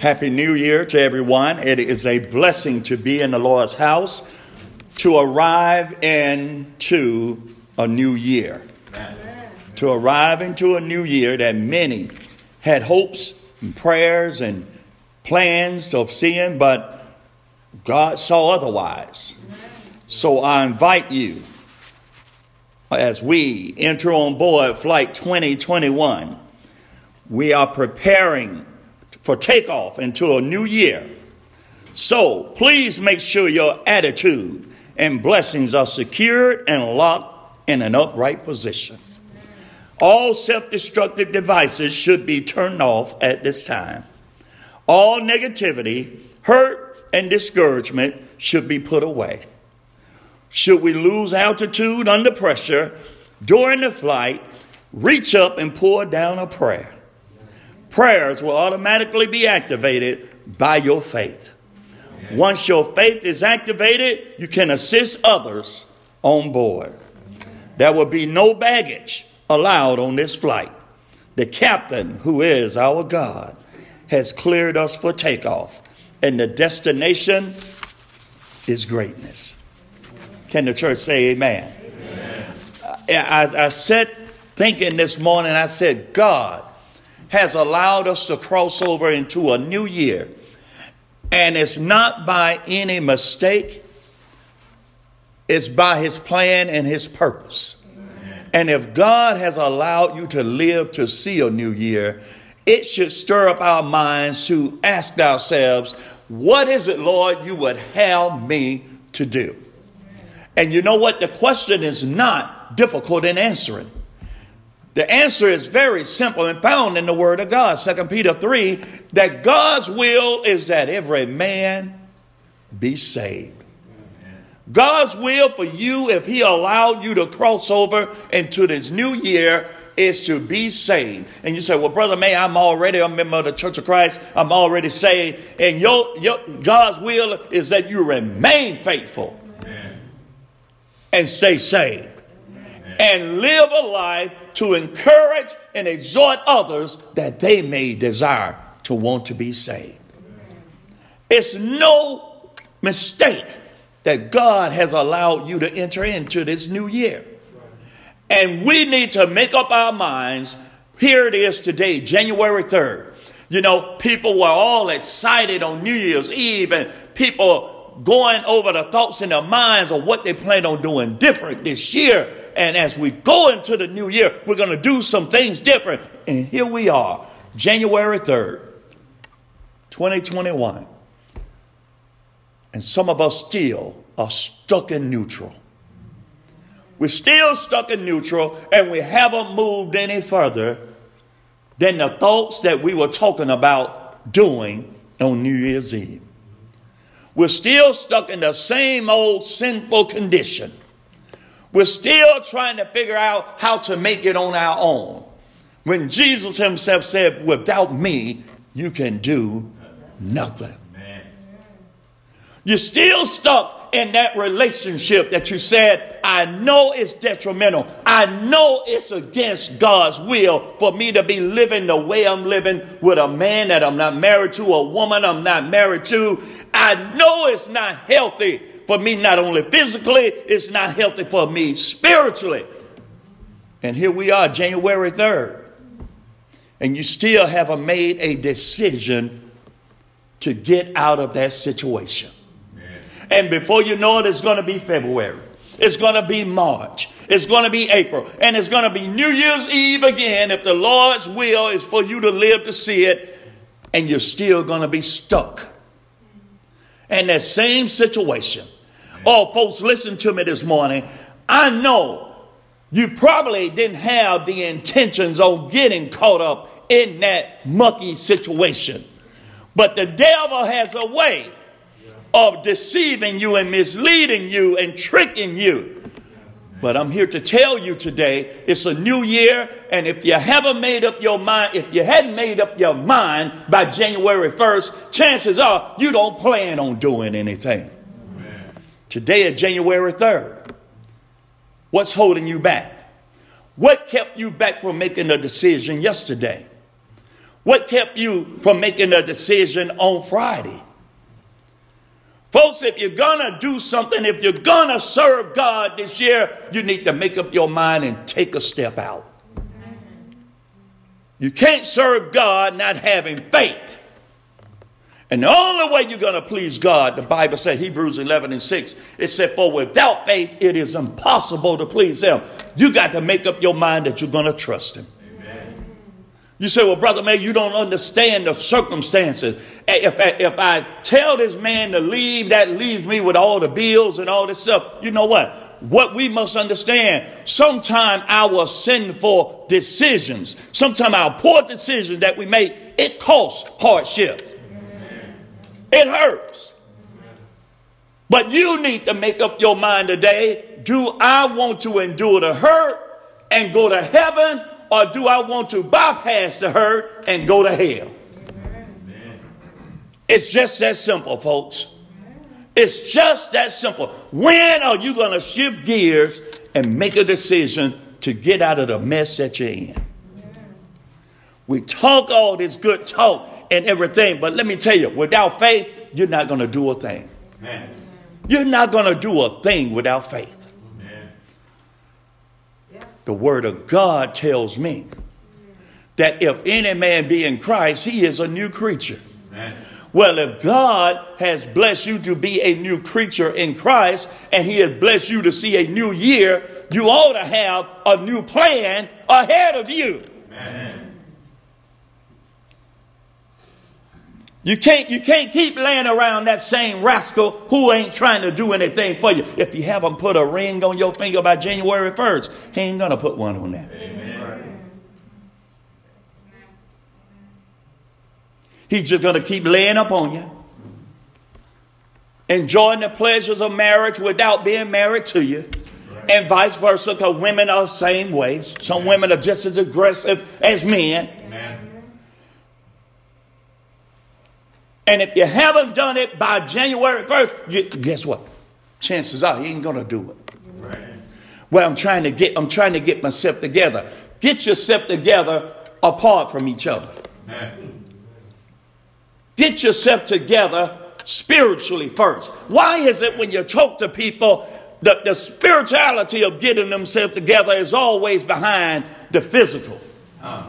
Happy New Year to everyone. It is a blessing to be in the Lord's house, to arrive into a new year. Amen. To arrive into a new year that many had hopes and prayers and plans of seeing, but God saw otherwise. So I invite you as we enter on board Flight 2021. We are preparing for takeoff into a new year. So please make sure your attitude and blessings are secured and locked in an upright position. All self destructive devices should be turned off at this time. All negativity, hurt, and discouragement should be put away. Should we lose altitude under pressure during the flight, reach up and pour down a prayer prayers will automatically be activated by your faith. Once your faith is activated, you can assist others on board. There will be no baggage allowed on this flight. The captain, who is our God, has cleared us for takeoff, and the destination is greatness. Can the church say amen? amen. I, I sat thinking this morning, I said, God, has allowed us to cross over into a new year. And it's not by any mistake, it's by His plan and His purpose. And if God has allowed you to live to see a new year, it should stir up our minds to ask ourselves, What is it, Lord, you would have me to do? And you know what? The question is not difficult in answering. The answer is very simple and found in the Word of God, 2 Peter 3, that God's will is that every man be saved. God's will for you, if He allowed you to cross over into this new year, is to be saved. And you say, Well, Brother May, I'm already a member of the Church of Christ. I'm already saved. And your, your God's will is that you remain faithful Amen. and stay saved and live a life to encourage and exhort others that they may desire to want to be saved. It's no mistake that God has allowed you to enter into this new year. And we need to make up our minds. Here it is today, January 3rd. You know, people were all excited on New Year's Eve, and people going over the thoughts in their minds of what they plan on doing different this year. And as we go into the new year, we're going to do some things different. And here we are, January 3rd, 2021. And some of us still are stuck in neutral. We're still stuck in neutral and we haven't moved any further than the thoughts that we were talking about doing on New Year's Eve. We're still stuck in the same old sinful condition. We're still trying to figure out how to make it on our own. When Jesus himself said, Without me, you can do nothing. You're still stuck in that relationship that you said, I know it's detrimental. I know it's against God's will for me to be living the way I'm living with a man that I'm not married to, a woman I'm not married to. I know it's not healthy for me, not only physically, it's not healthy for me spiritually. And here we are, January 3rd. And you still haven't made a decision to get out of that situation. And before you know it, it's going to be February. It's going to be March. It's going to be April. And it's going to be New Year's Eve again if the Lord's will is for you to live to see it. And you're still going to be stuck in that same situation. Oh, folks, listen to me this morning. I know you probably didn't have the intentions of getting caught up in that mucky situation. But the devil has a way of deceiving you and misleading you and tricking you. But I'm here to tell you today it's a new year, and if you haven't made up your mind, if you hadn't made up your mind by January 1st, chances are you don't plan on doing anything. Amen. Today is January 3rd. What's holding you back? What kept you back from making a decision yesterday? What kept you from making a decision on Friday? Folks, if you're gonna do something, if you're gonna serve God this year, you need to make up your mind and take a step out. You can't serve God not having faith. And the only way you're to please God, the Bible said, Hebrews 11 and 6, it said, For without faith, it is impossible to please Him. You got to make up your mind that you're to trust Him. You say, Well, brother, man, you don't understand the circumstances. If I, if I tell this man to leave, that leaves me with all the bills and all this stuff. You know what? What we must understand, sometimes our sinful decisions, sometimes our poor decisions that we make, it costs hardship. It hurts. But you need to make up your mind today do I want to endure the hurt and go to heaven, or do I want to bypass the hurt and go to hell? It's just that simple, folks. It's just that simple. When are you going to shift gears and make a decision to get out of the mess that you're in? We talk all this good talk and everything, but let me tell you, without faith, you're not going to do a thing. Amen. You're not going to do a thing without faith. The Word of God tells me that if any man be in Christ, he is a new creature. Amen. Well, if God has blessed you to be a new creature in Christ and He has blessed you to see a new year, you ought to have a new plan ahead of you. Amen. You can't, you can't keep laying around that same rascal who ain't trying to do anything for you. If you haven't put a ring on your finger by January 1st, he ain't going to put one on that. Amen. He's just going to keep laying up on you. Enjoying the pleasures of marriage without being married to you. And vice versa, because women are the same ways. Some women are just as aggressive as men. And if you haven't done it by January 1st, you, guess what? Chances are he ain't gonna do it. Right. Well, I'm trying to get I'm trying to get myself together. Get yourself together apart from each other. Amen. Get yourself together spiritually first. Why is it when you talk to people, the, the spirituality of getting themselves together is always behind the physical? Uh.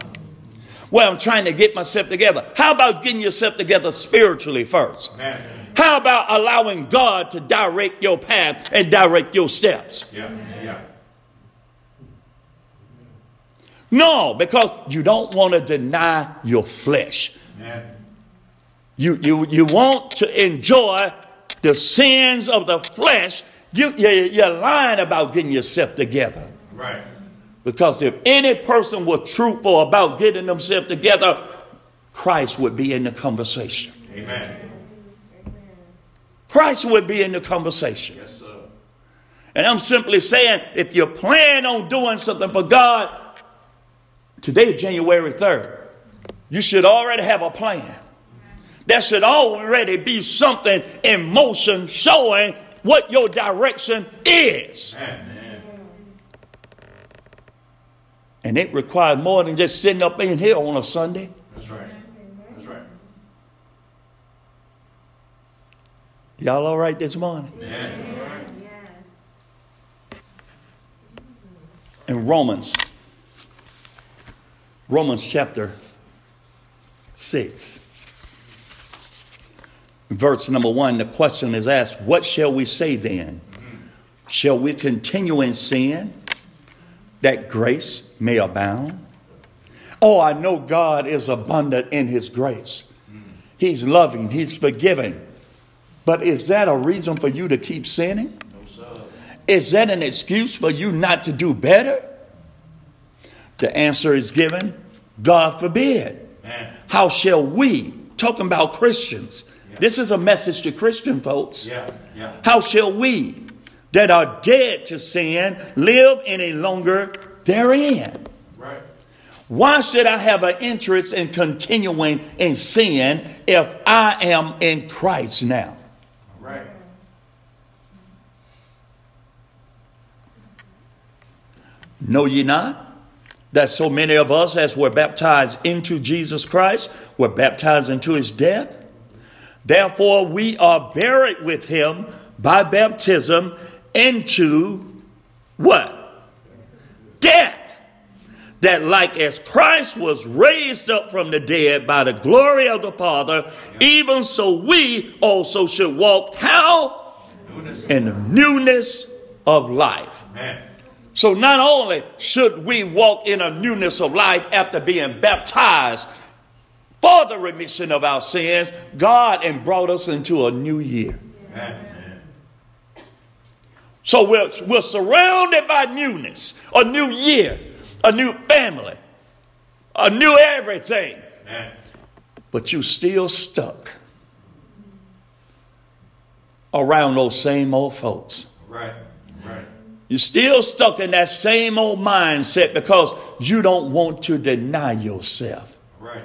Well, I'm trying to get myself together. How about getting yourself together spiritually first? Amen. How about allowing God to direct your path and direct your steps? Yeah. Yeah. No, because you don't want to deny your flesh. Amen. You, you, you want to enjoy the sins of the flesh. You, you, you're lying about getting yourself together. Right. Because if any person were truthful about getting themselves together, Christ would be in the conversation. Amen. Christ would be in the conversation. Yes, sir. And I'm simply saying, if you plan on doing something for God, today January 3rd. You should already have a plan. There should already be something in motion showing what your direction is. Amen. And it required more than just sitting up in here on a Sunday. That's right. That's right. Y'all all right this morning? Amen. In Romans, Romans chapter 6, verse number 1, the question is asked, What shall we say then? Mm-hmm. Shall we continue in sin? That grace may abound? Oh, I know God is abundant in His grace. He's loving, He's forgiving. But is that a reason for you to keep sinning? No, is that an excuse for you not to do better? The answer is given God forbid. Man. How shall we, talking about Christians, yeah. this is a message to Christian folks. Yeah. Yeah. How shall we, that are dead to sin live any longer therein. Right. Why should I have an interest in continuing in sin if I am in Christ now? Right. Know ye not that so many of us, as we're baptized into Jesus Christ, were baptized into his death. Therefore, we are buried with him by baptism into what? Death. That, like as Christ was raised up from the dead by the glory of the Father, even so we also should walk how? In the newness of life. Amen. So not only should we walk in a newness of life after being baptized for the remission of our sins, God and brought us into a new year. Amen. So we're, we're surrounded by newness, a new year, a new family, a new everything. Amen. But you still stuck around those same old folks. Right. Right. You're still stuck in that same old mindset because you don't want to deny yourself. Right.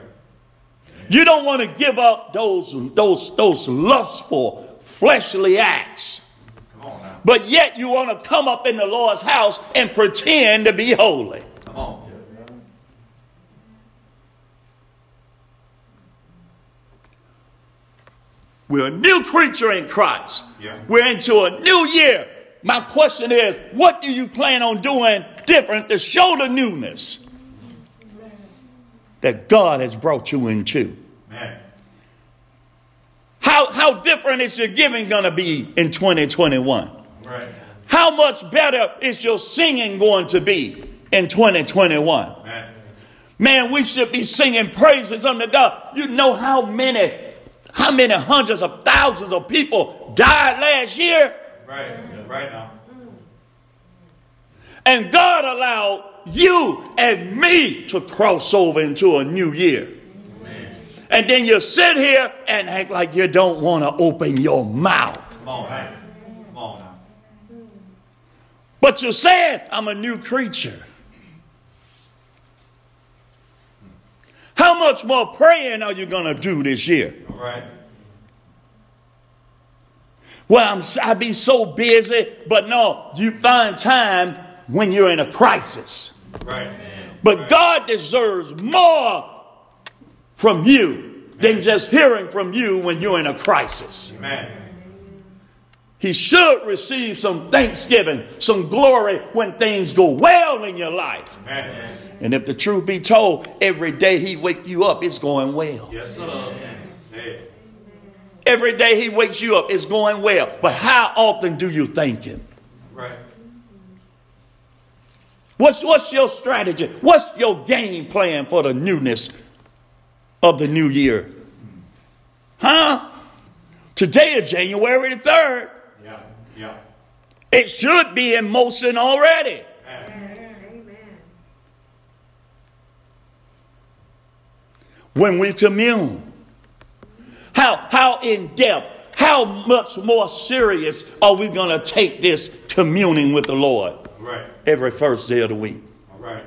You don't want to give up those, those, those lustful, fleshly acts. But yet you want to come up in the Lord's house and pretend to be holy. Come on. We're a new creature in Christ. Yeah. We're into a new year. My question is, what do you plan on doing different to show the newness that God has brought you into? Man. How, how different is your giving going to be in 2021? Right. How much better is your singing going to be in 2021? Man. Man, we should be singing praises unto God. You know how many, how many hundreds of thousands of people died last year? Right right now. And God allowed you and me to cross over into a new year. Amen. And then you sit here and act like you don't want to open your mouth. Come on, man. But you're saying, I'm a new creature. How much more praying are you going to do this year? All right. Well, I'm, I be so busy, but no, you find time when you're in a crisis. Right. But right. God deserves more from you than just hearing from you when you're in a crisis. Amen. He should receive some thanksgiving, some glory when things go well in your life. Amen. And if the truth be told, every day he wake you up, it's going well. Yes, sir. Every day he wakes you up, it's going well. But how often do you thank him? Right. What's, what's your strategy? What's your game plan for the newness of the new year? Huh? Today is January the 3rd. Yeah, yeah. It should be in motion already. Amen. When we commune, how, how in depth, how much more serious are we going to take this communing with the Lord right. every first day of the week? All right.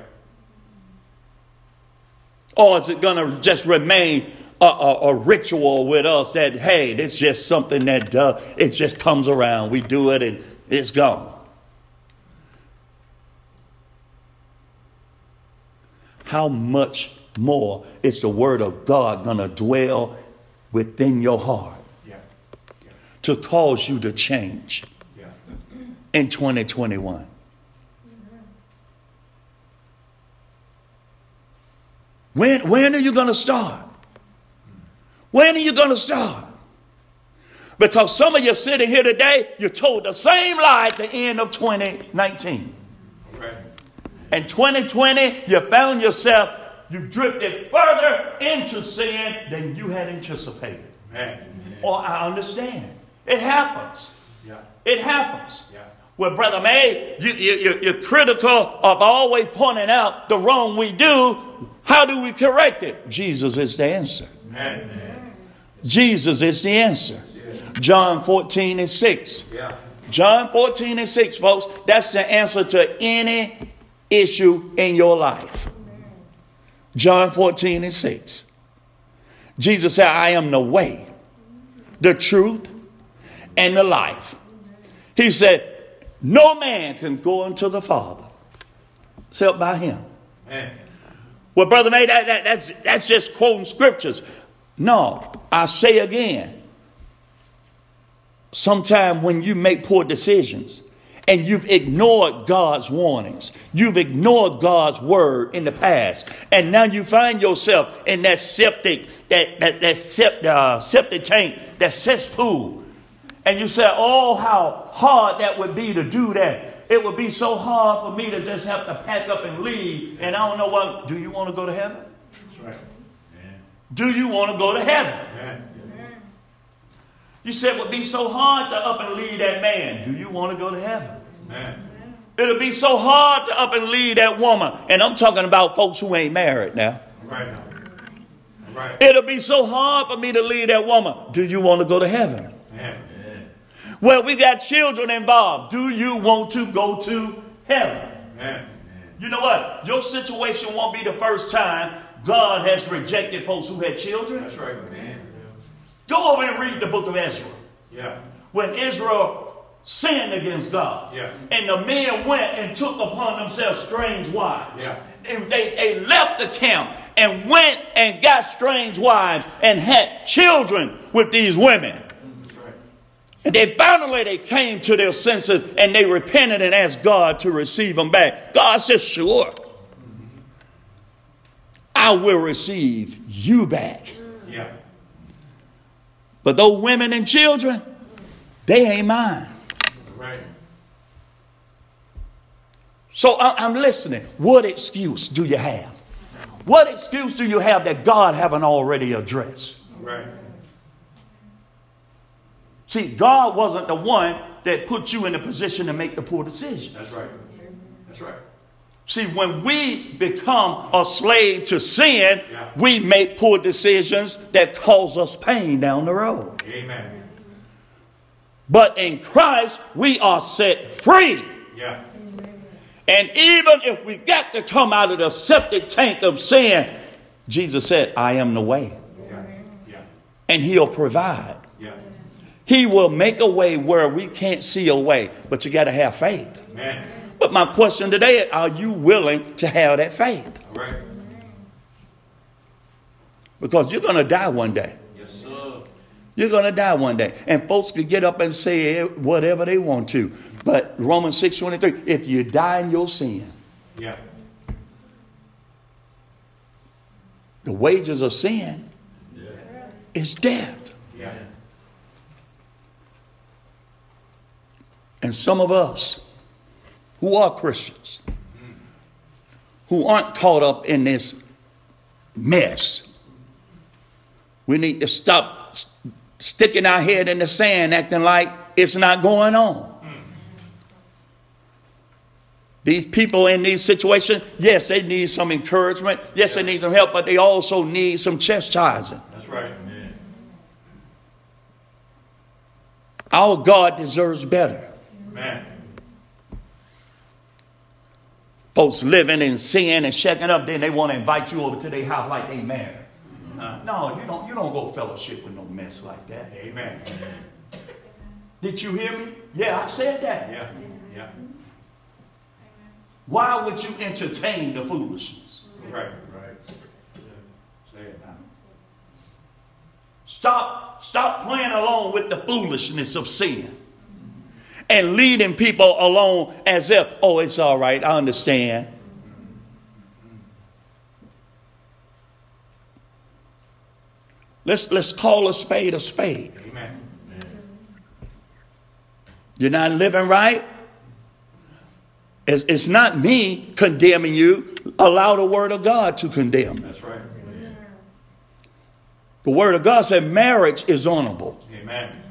Or is it going to just remain a, a, a, ritual with us that, hey, it's just something that uh, it just comes around. We do it and it's gone. How much more is the Word of God going to dwell within your heart yeah. Yeah. to cause you to change yeah. in 2021. When, when are you going to start? When are you going to start? Because some of you sitting here today, you told the same lie at the end of 2019. Okay. In 2020, you found yourself you drifted further into sin than you had anticipated. Amen. Or I understand. It happens. Yeah. It happens. Yeah. Well, Brother May, you, you, you're critical of always pointing out the wrong we do. How do we correct it? Jesus is the answer. Amen. Jesus is the answer. John 14 and 6. John 14 and 6, folks, that's the answer to any issue in your life. John 14 and 6. Jesus said, I am the way, the truth, and the life. He said, No man can go unto the Father except by him. Amen. Well, Brother May, that, that, that's, that's just quoting scriptures. No, I say again, sometime when you make poor decisions and you've ignored God's warnings, you've ignored God's word in the past, and now you find yourself in that septic, that, that, that sept, uh, septic tank, that cesspool, and you say, Oh, how hard that would be to do that. It would be so hard for me to just have to pack up and leave, and I don't know what. Do you want to go to heaven? That's right. Do you want to go to heaven? Amen. You said it would be so hard to up and leave that man. Do you want to go to heaven? Amen. It'll be so hard to up and leave that woman. And I'm talking about folks who ain't married now. Right. Right. It'll be so hard for me to leave that woman. Do you want to go to heaven? Amen. Well, we got children involved. Do you want to go to heaven? Amen. You know what? Your situation won't be the first time God has rejected folks who had children. That's right. man. Go over and read the book of Ezra. Yeah. When Israel sinned against God. Yeah. And the men went and took upon themselves strange wives. Yeah. And they, they left the camp and went and got strange wives and had children with these women. That's right. And then finally they came to their senses and they repented and asked God to receive them back. God says, Sure. I will receive you back. Yeah. But those women and children, they ain't mine. Right. So I- I'm listening. What excuse do you have? What excuse do you have that God haven't already addressed? Right. See, God wasn't the one that put you in a position to make the poor decision. That's right. That's right. See, when we become a slave to sin, Yeah. we make poor decisions that cause us pain down the road. Amen. But in Christ, we are set free. Yeah. And even if we got to come out of the septic tank of sin, Jesus said, I am the way. Yeah. Yeah. And He'll provide. Yeah. He will make a way where we can't see a way, but you got to have faith. Amen. But my question today is are you willing to have that faith? Right. Because you're going to die one day. Yes, sir. You're going to die one day. And folks could get up and say whatever they want to. But Romans 6 23, if you die in your sin, Yeah. the wages of sin is death. Yeah. And some of us who are Christians, who aren't caught up in this mess, we need to stop sticking our head in the sand, acting like it's not going on. These people in these situations, yes, they need some encouragement. Yes, they need some help, but they also need some chastising. That's right. Amen. Our God deserves better. Amen. Folks living in sin and checking up, then they want to invite you over to their house like they married. Uh, no, you don't. You don't go fellowship with no mess like that. Amen. Did you hear me? Yeah, I said that. Yeah. Yeah. Why would you entertain the foolishness? Right. Right. Say it now. Stop. Stop playing along with the foolishness of sin. And leading people along as if, oh, it's all right, I understand. Let's, let's call a spade a spade. Amen. You're not living right? It's, it's not me condemning you. Allow the word of God to condemn. That's right. The word of God said marriage is honorable. Amen.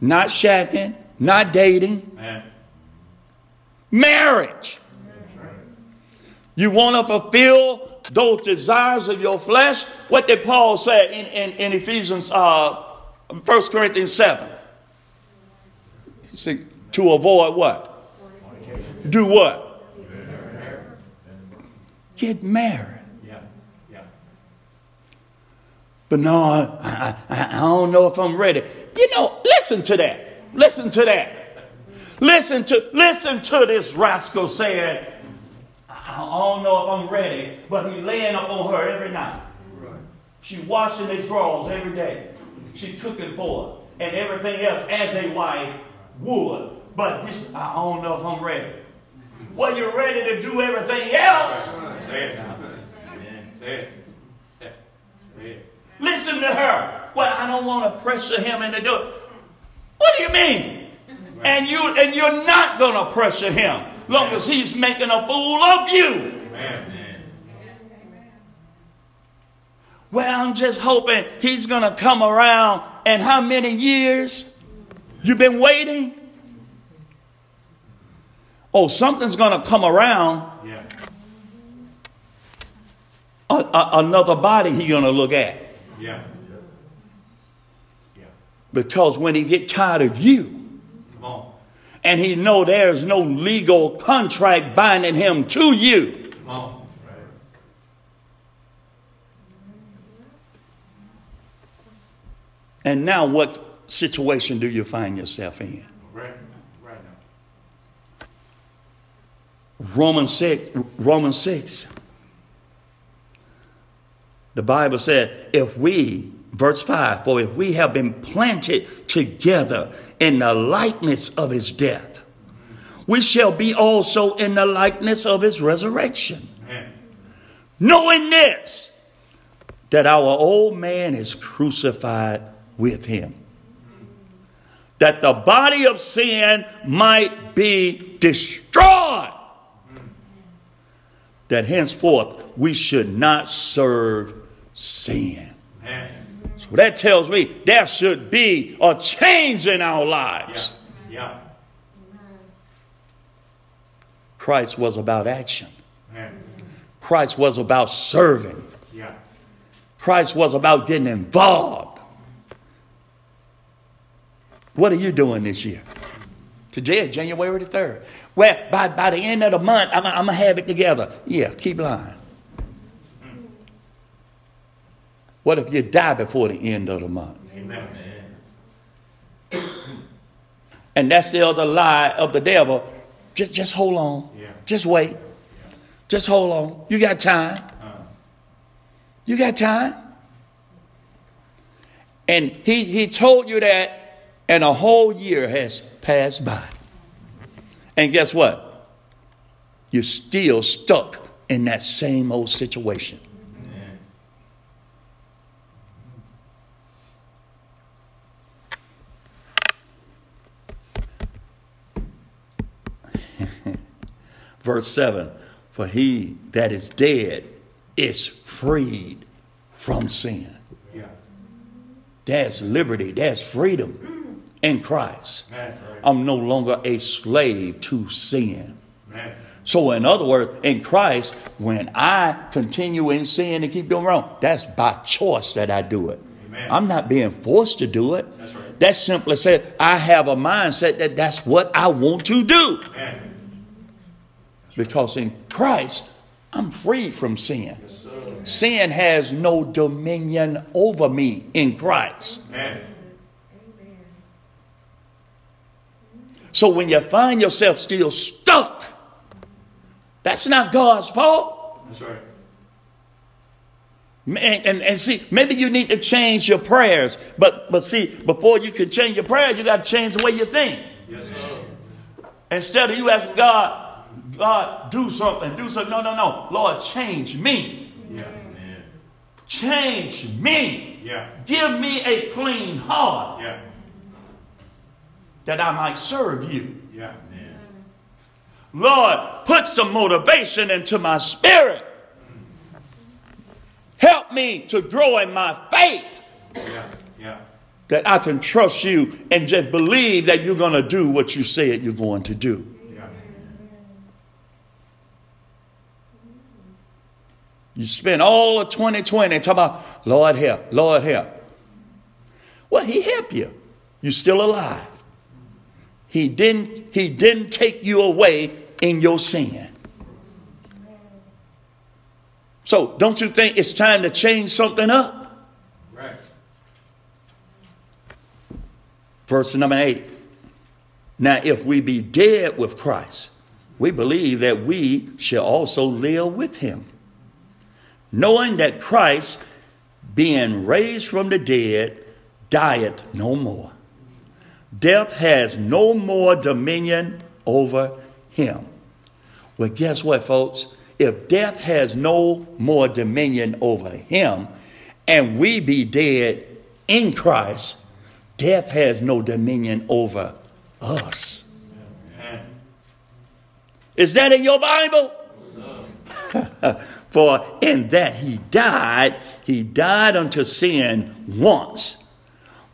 Not shacking, not dating. Amen. Marriage. You want to fulfill those desires of your flesh? What did Paul say in, in, in Ephesians, uh, 1 Corinthians 7? He said, to avoid what? Do what? Get married. Yeah. Yeah. But no, I, I, I don't know if I'm ready. You know, listen to that. Listen to that. Listen to listen to this rascal saying, I, don't know if I'm ready, but he laying up on her every night. She washing his drawers every day. She cooking for her and everything else as a wife would. But this, I don't know if I'm ready. Well, you're ready to do everything else. Say it now. Say it. Say it. Listen to her. Well, I don't want to pressure him into doing. What do you mean? And you and you're not gonna pressure him, long as he's making a fool of you. Amen. Well, I'm just hoping he's gonna come around. And how many years? You've been waiting? Oh, something's gonna come around. Yeah. A, a- another body he's gonna look at. Yeah. Because when he get tired of you, and he know there's no legal contract binding him to you, and now what situation do you find yourself in? Right. Right now. Romans 6, Romans 6. The Bible said, if we, verse 5, for if we have been planted together in the likeness of his death, we shall be also in the likeness of his resurrection. Amen. Knowing this, that our old man is crucified with him, that the body of sin might be destroyed, that henceforth we should not serve sin. Amen. So that tells me there should be a change in our lives. Yeah. Christ was about action. Christ was about serving. Yeah. Christ was about getting involved. What are you doing this year? Today January the 3rd. Well, by, by the end of the month, I'm, I'm going to have it together. Yeah, keep lying. What if you die before the end of the month? Amen. And that's the other lie of the devil. Just, just hold on. Yeah. Just wait. Yeah. Just hold on. You got time. Uh-huh. You got time. And he, he told you that, and a whole year has passed by. And guess what? You're still stuck in that same old situation. Verse 7 For he that is dead is freed from sin. Yeah. There's liberty, there's freedom in Christ. I'm no longer a slave to sin. So, in other words, in Christ, when I continue in sin and keep doing wrong, that's by choice that I do it. Amen. I'm not being forced to do it. That's right. That simply said, I have a mindset that that's what I want to do. Amen. Because in Christ, I'm free from sin. Yes. Sin has no dominion over me in Christ. Amen. So when you find yourself still stuck, that's not God's fault. That's right. And, and, and see, maybe you need to change your prayers. But, but see, before you can change your prayer, you got to change the way you think. Yes, sir. Instead of you asking God, God, do something, do something. No, no, no. Lord, change me. Yeah. Change me. Yeah. Give me a clean heart Yeah. that I might serve you. Yeah. Lord, put some motivation into my spirit. Help me to grow in my faith Yeah. Yeah. that I can trust you and just believe that you're going to do what you said you're going to do. You spend all of 2020 talking about, Lord help, Lord help. Well, he helped you. You're still alive. He didn't, he didn't take you away in your sin. So don't you think it's time to change something up? Right. Verse number eight. Now, if we be dead with Christ, we believe that we shall also live with him. Knowing that Christ, being raised from the dead, dieth no more. Death has no more dominion over him. Well, guess what, folks? If death has no more dominion over him, and we be dead in Christ, death has no dominion over us. Is that in your Bible? For in that he died, he died unto sin once.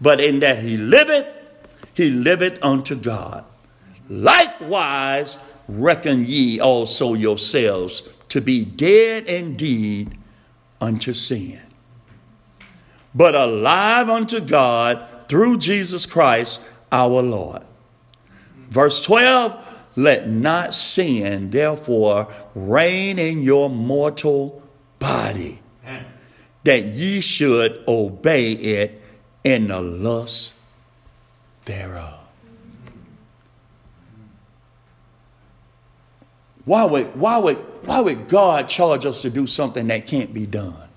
But in that he liveth, he liveth unto God. Likewise, reckon ye also yourselves to be dead indeed unto sin, but alive unto God through Jesus Christ our Lord. Verse 12 Let not sin, therefore, reign in your mortal body, that ye should obey it in the lust thereof. Why would, why, would, why would God charge us to do something that can't be done?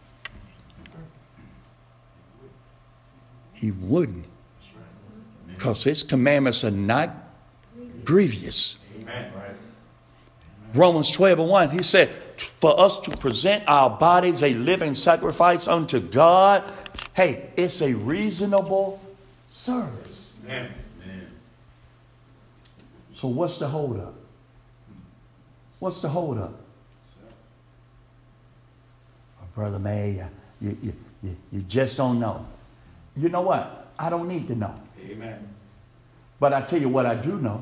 He wouldn't. Because his commandments are not grievous. Romans 12 and 1, he said, for us to present our bodies a living sacrifice unto God, hey, it's a reasonable service. Amen. So, what's the holdup? What's the holdup? Oh, Brother May, you, you, you, you just don't know. You know what? I don't need to know. Amen. But I tell you what I do know.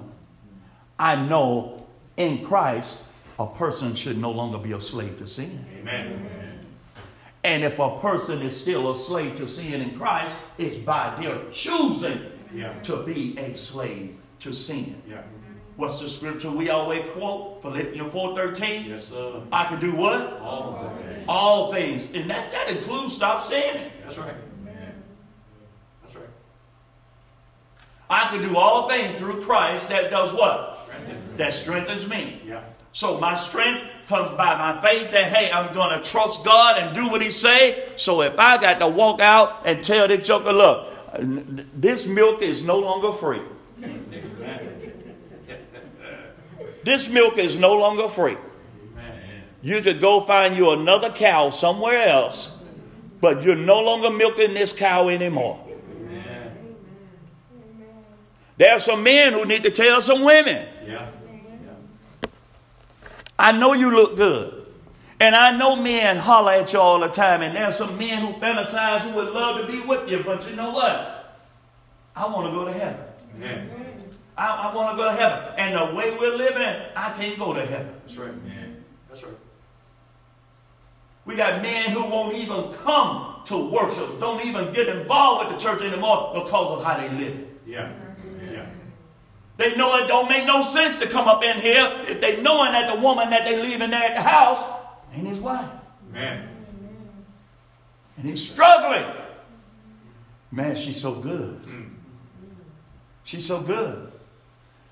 I know in Christ, a person should no longer be a slave to sin. Amen. And if a person is still a slave to sin in Christ, it's by their choosing yeah. to be a slave to sin. Yeah. What's the scripture we always quote? Philippians 4.13? Yes, sir. I can do what? All things. All things. And that, that includes stop sinning. That's right. That's right. I can do all things through Christ that does what? Strengthens. That strengthens me. Yeah. So my strength comes by my faith that, hey, I'm going to trust God and do what he say. So if I got to walk out and tell this joker, look, this milk is no longer free. This milk is no longer free. You could go find you another cow somewhere else, but you're no longer milking this cow anymore. There are some men who need to tell some women. Yeah. I know you look good. And I know men holler at you all the time, and there are some men who fantasize who would love to be with you, but you know what? I want to go to heaven. I, I want to go to heaven. And the way we're living, I can't go to heaven. That's right. Man. That's right. We got men who won't even come to worship, don't even get involved with the church anymore because of how they live. Yeah. Yeah. They know it don't make no sense to come up in here if they knowing that the woman that they leave in there at the house ain't his wife. Man. And he's struggling. Man, she's so good. Mm. She's so good.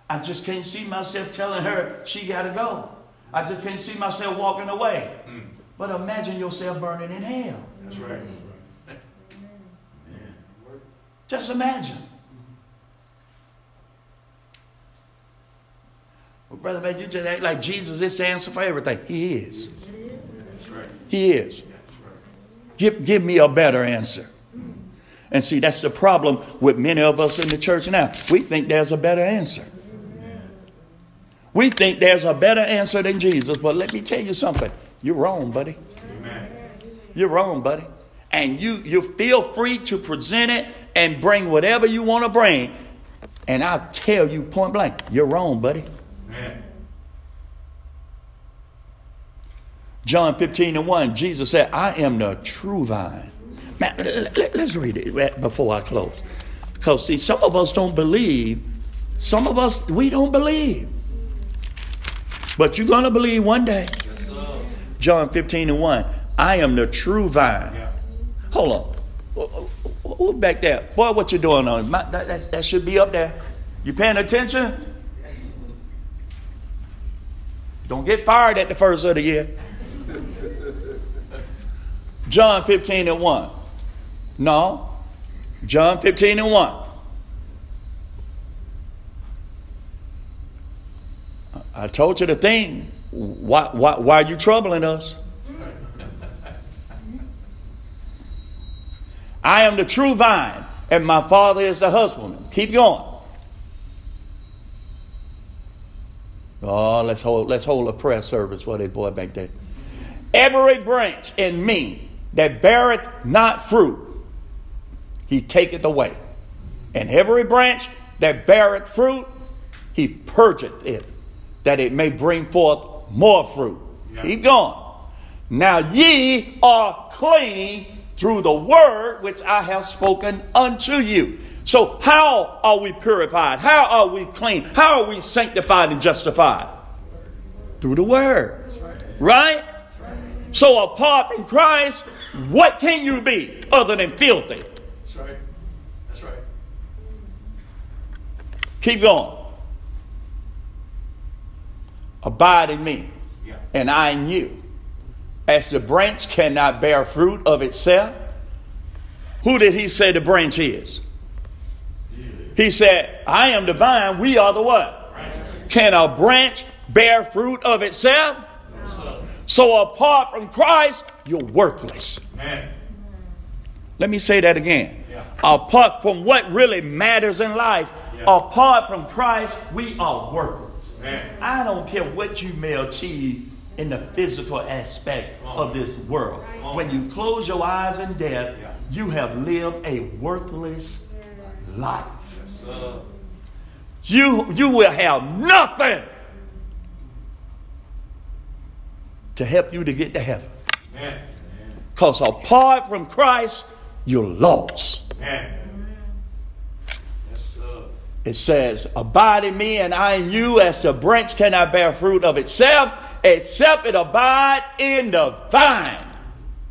I just can't see myself telling her she got to go. I just can't see myself walking away. Mm. But imagine yourself burning in hell. That's right. Just imagine. Well, brother, man, you just act like Jesus is the answer for everything. He is. He is. Give, give me a better answer. And see, that's the problem with many of us in the church now. We think there's a better answer. We think there's a better answer than Jesus, but let me tell you something. You're wrong, buddy. Amen. You're wrong, buddy. And you, you feel free to present it and bring whatever you want to bring. And I'll tell you point blank, you're wrong, buddy. Amen. John 15 and 1, Jesus said, I am the true vine. Man, let, us read it before I close. Because, see, some of us don't believe. Some of us, we don't believe. But you're going to believe one day. Yes, John 15 and 1. I am the true vine. Yeah. Hold on. Who back there? Boy, what you doing on that, that, that should be up there. You paying attention? Don't get fired at the first of the year. John 15 and 1. No. John 15 and 1. I told you the thing. Why, why, why are you troubling us? I am the true vine, and my father is the husbandman. Keep going. Oh, let's hold, let's hold a prayer service for that boy back there. Every branch in me that beareth not fruit, he taketh away. And every branch that beareth fruit, he purgeth it, that it may bring forth more fruit. Yeah. Keep going. Now ye are clean through the word which I have spoken unto you. So, how are we purified? How are we clean? How are we sanctified and justified? Through the word. Right? So, apart from Christ, what can you be other than filthy? That's right. That's right. Keep going. Abide in me, yeah. and I in you. As the branch cannot bear fruit of itself, who did he say the branch is? He said, I am the vine, we are the what? Can a branch bear fruit of itself? So apart from Christ, you're worthless. Amen. Let me say that again. Yeah. Apart from what really matters in life, yeah. apart from Christ, we are worthless. Amen. I don't care what you may achieve in the physical aspect of this world. When you close your eyes in death, you have lived a worthless life. Yes, you, you will have nothing to help you to get to heaven. Because apart from Christ, you're lost. Yes, it says, Abide in me and I in you, as the branch cannot bear fruit of itself, except it abide in the vine.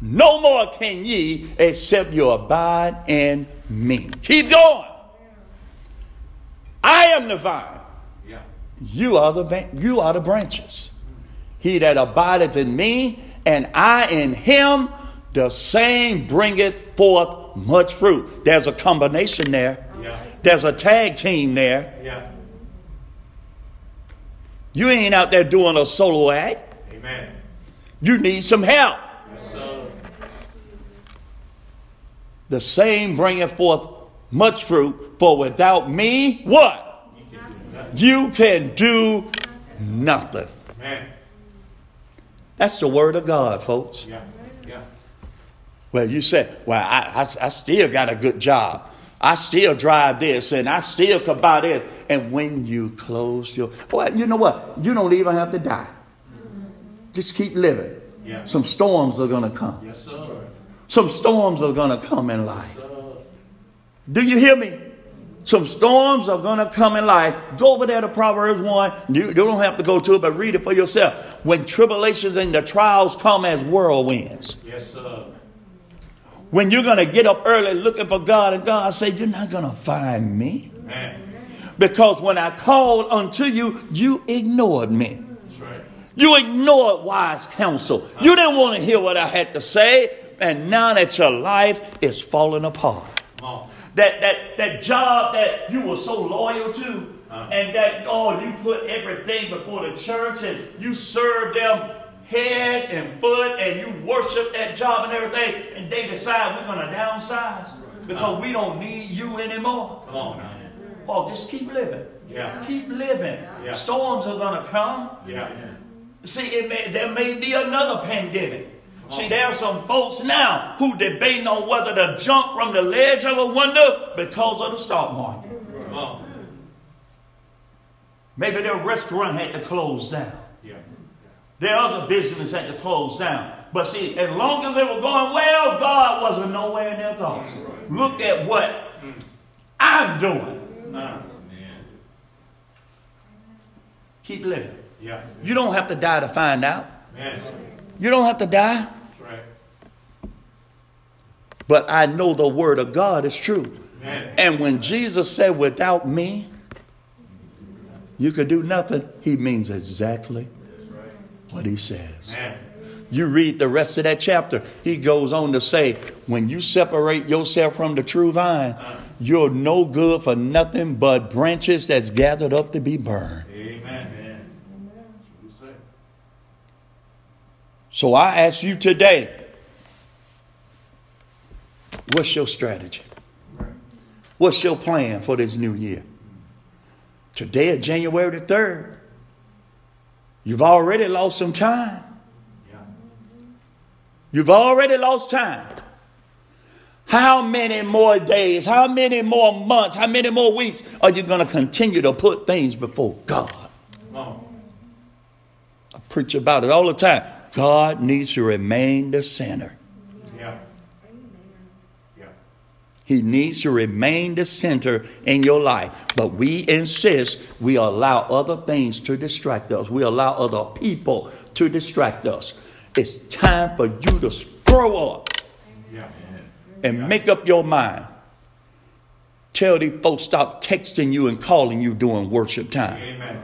No more can ye except you abide in me. Keep going. I am the vine. Yeah. You are the you are the branches. He that abideth in me, and I in him, the same bringeth forth much fruit. There's a combination there. Yeah. There's a tag team there. Yeah. You ain't out there doing a solo act. Amen. You need some help. Yes, sir. The same bringeth forth much fruit, for without me, what? You can do nothing. Amen. That's the word of God, folks. Yeah. Yeah. Well, you said, well, I, I, I still got a good job. I still drive this and I still could buy this. And when you close your, well, you know what? You don't even have to die. Just keep living. Yeah. Some storms are going to come. Yes, sir. Some storms are going to come in life. Yes, Do you hear me? Some storms are going to come in life. Go over there to Proverbs 1. You, you don't have to go to it, but read it for yourself. When tribulations and the trials come as whirlwinds. Yes, sir. When you're going to get up early looking for God, and God say, You're not going to find me. Amen. Because when I called unto you, you ignored me. Right. You ignored wise counsel. You didn't want to hear what I had to say, and now that your life is falling apart that, that, that job that you were so loyal to, uh-huh. and that, oh, you put everything before the church and you served them head and foot and you worship that job and everything, and they decide we're going to downsize because uh-huh. we don't need you anymore. Come on now. Oh, just keep living. Yeah. Keep living. Yeah. Storms are going to come. Yeah. See, it may, there may be another pandemic. See, there are some folks now who debating on whether to jump from the ledge of a window because of the stock market. Maybe their restaurant had to close down. Yeah. Their other business had to close down. But see, as long as they were going well, God wasn't nowhere in their thoughts. Look at what I'm doing. Keep living. Yeah. You don't have to die to find out. Man. You don't have to die. Right. But I know the word of God is true. Amen. And when Jesus said, without me, you could do nothing, he means exactly what he says. Amen. You read the rest of that chapter, he goes on to say, when you separate yourself from the true vine, uh-huh. you're no good for nothing but branches that's gathered up to be burned. Amen. You say. So I ask you today, what's your strategy? What's your plan for this new year? Today is January the 3rd. You've already lost some time. You've already lost time. How many more days, how many more months, how many more weeks are you going to continue to put things before God? I preach about it all the time. God needs to remain the center. Yeah. Yeah. He needs to remain the center in your life. But we insist we allow other things to distract us. We allow other people to distract us. It's time for you to grow up Yeah. and make up your mind. Tell these folks stop texting you and calling you during worship time. Amen.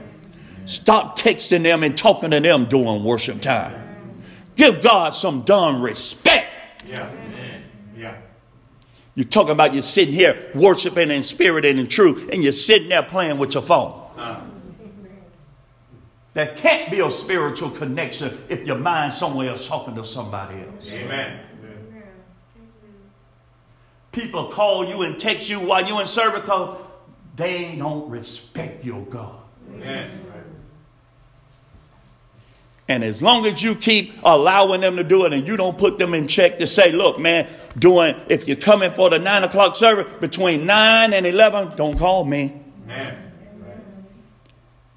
Stop texting them and talking to them during worship time. Give God some darn respect. Yeah. Amen. Yeah. You're talking about you're sitting here worshiping in spirit and in truth, and you're sitting there playing with your phone. Uh, There can't be a spiritual connection if your mind's somewhere else talking to somebody else. amen. People call you and text you while you're in service because they don't respect your God. Amen. And as long as you keep allowing them to do it and you don't put them in check to say, look, man, doing if you're coming for the nine o'clock service between nine and eleven, don't call me. Amen.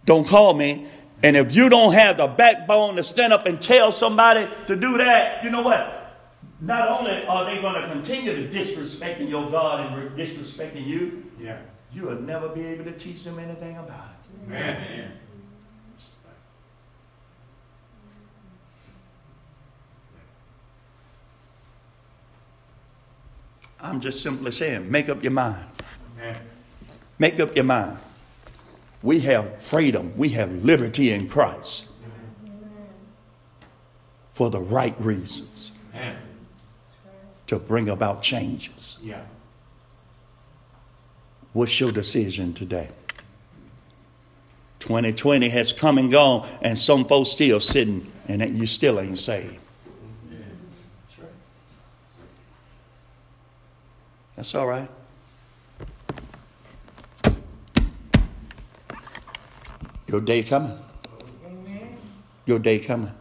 Don't call me. And if you don't have the backbone to stand up and tell somebody to do that, you know what? Not only are they going to continue to disrespecting your God and disrespecting you, Yeah. you will never be able to teach them anything about it. Amen. I'm just simply saying, make up your mind. Amen. Make up your mind. We have freedom, we have liberty in Christ for the right reasons Amen. to bring about changes. Yeah. What's your decision today? 2020 has come and gone, and some folks still sitting, and you still ain't saved. That's all right. Your day coming. Your day coming.